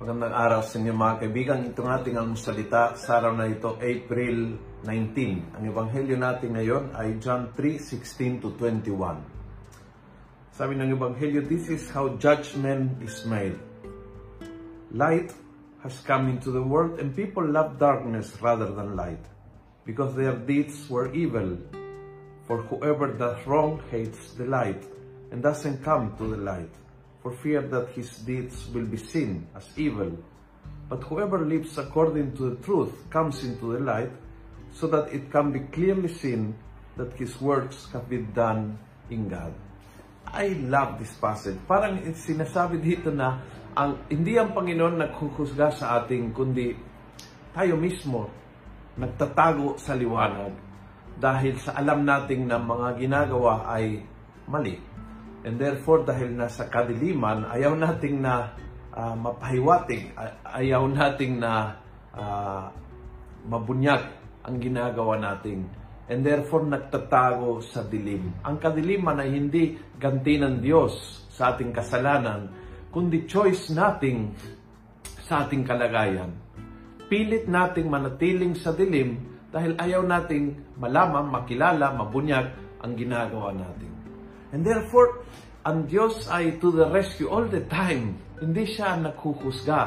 araw sa inyo mga kaibigan. Itong ating almusalita sa araw na ito, April 19. Ang ebanghelyo natin ngayon ay John 3:16 to 21. Sabi ng ebanghelyo, this is how judgment is made. Light has come into the world and people love darkness rather than light because their deeds were evil. For whoever does wrong hates the light and doesn't come to the light for fear that his deeds will be seen as evil. But whoever lives according to the truth comes into the light, so that it can be clearly seen that his works have been done in God. I love this passage. Parang sinasabi dito na ang hindi ang Panginoon naghuhusga sa ating kundi tayo mismo nagtatago sa liwanag dahil sa alam nating na mga ginagawa ay mali. And therefore, dahil nasa kadiliman, ayaw nating na uh, mapahiwatig, ayaw nating na uh, mabunyag ang ginagawa nating. And therefore, nagtatago sa dilim. Ang kadiliman ay hindi ganti ng Diyos sa ating kasalanan, kundi choice nating sa ating kalagayan. Pilit nating manatiling sa dilim dahil ayaw nating malaman, makilala, mabunyag ang ginagawa natin. And therefore, ang Diyos ay to the rescue all the time. Hindi siya naghuhusga.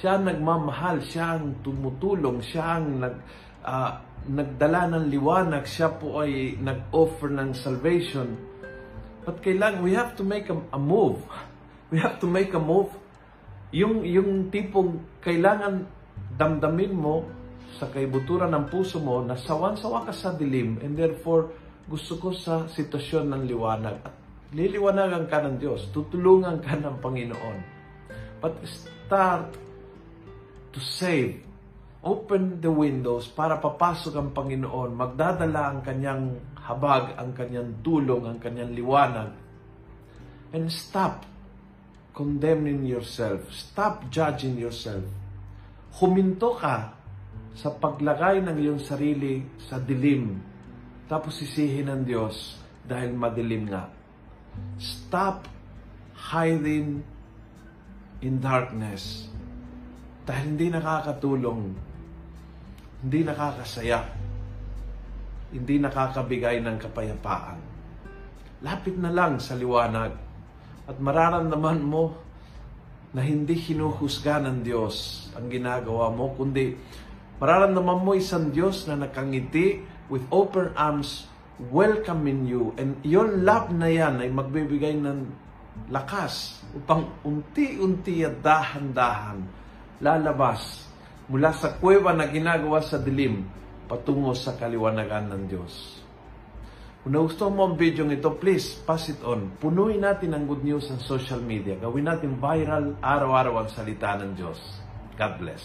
Siya ang nagmamahal, siya ang tumutulong, siya ang nag, uh, nagdala ng liwanag, siya po ay nag-offer ng salvation. But kailangan, we have to make a, a move. We have to make a move. Yung, yung tipong kailangan damdamin mo sa kaibuturan ng puso mo na sawan-sawa ka sa dilim and therefore gusto ko sa sitwasyon ng liwanag at liliwanagan ka ng Diyos, tutulungan ka ng Panginoon. But start to save. Open the windows para papasok ang Panginoon. Magdadala ang kanyang habag, ang kanyang tulong, ang kanyang liwanag. And stop condemning yourself. Stop judging yourself. Huminto ka sa paglagay ng iyong sarili sa dilim tapos sisihin ng Diyos dahil madilim nga. Stop hiding in darkness dahil hindi nakakatulong, hindi nakakasaya, hindi nakakabigay ng kapayapaan. Lapit na lang sa liwanag at mararamdaman mo na hindi hinuhusga ng Diyos ang ginagawa mo, kundi mararamdaman mo isang Diyos na nakangiti with open arms welcoming you. And your love na yan ay magbibigay ng lakas upang unti-unti at dahan-dahan lalabas mula sa kuweba na ginagawa sa dilim patungo sa kaliwanagan ng Diyos. Kung nagustuhan mo ang video ito, please pass it on. Punuin natin ang good news sa social media. Gawin natin viral araw-araw ang salita ng Diyos. God bless.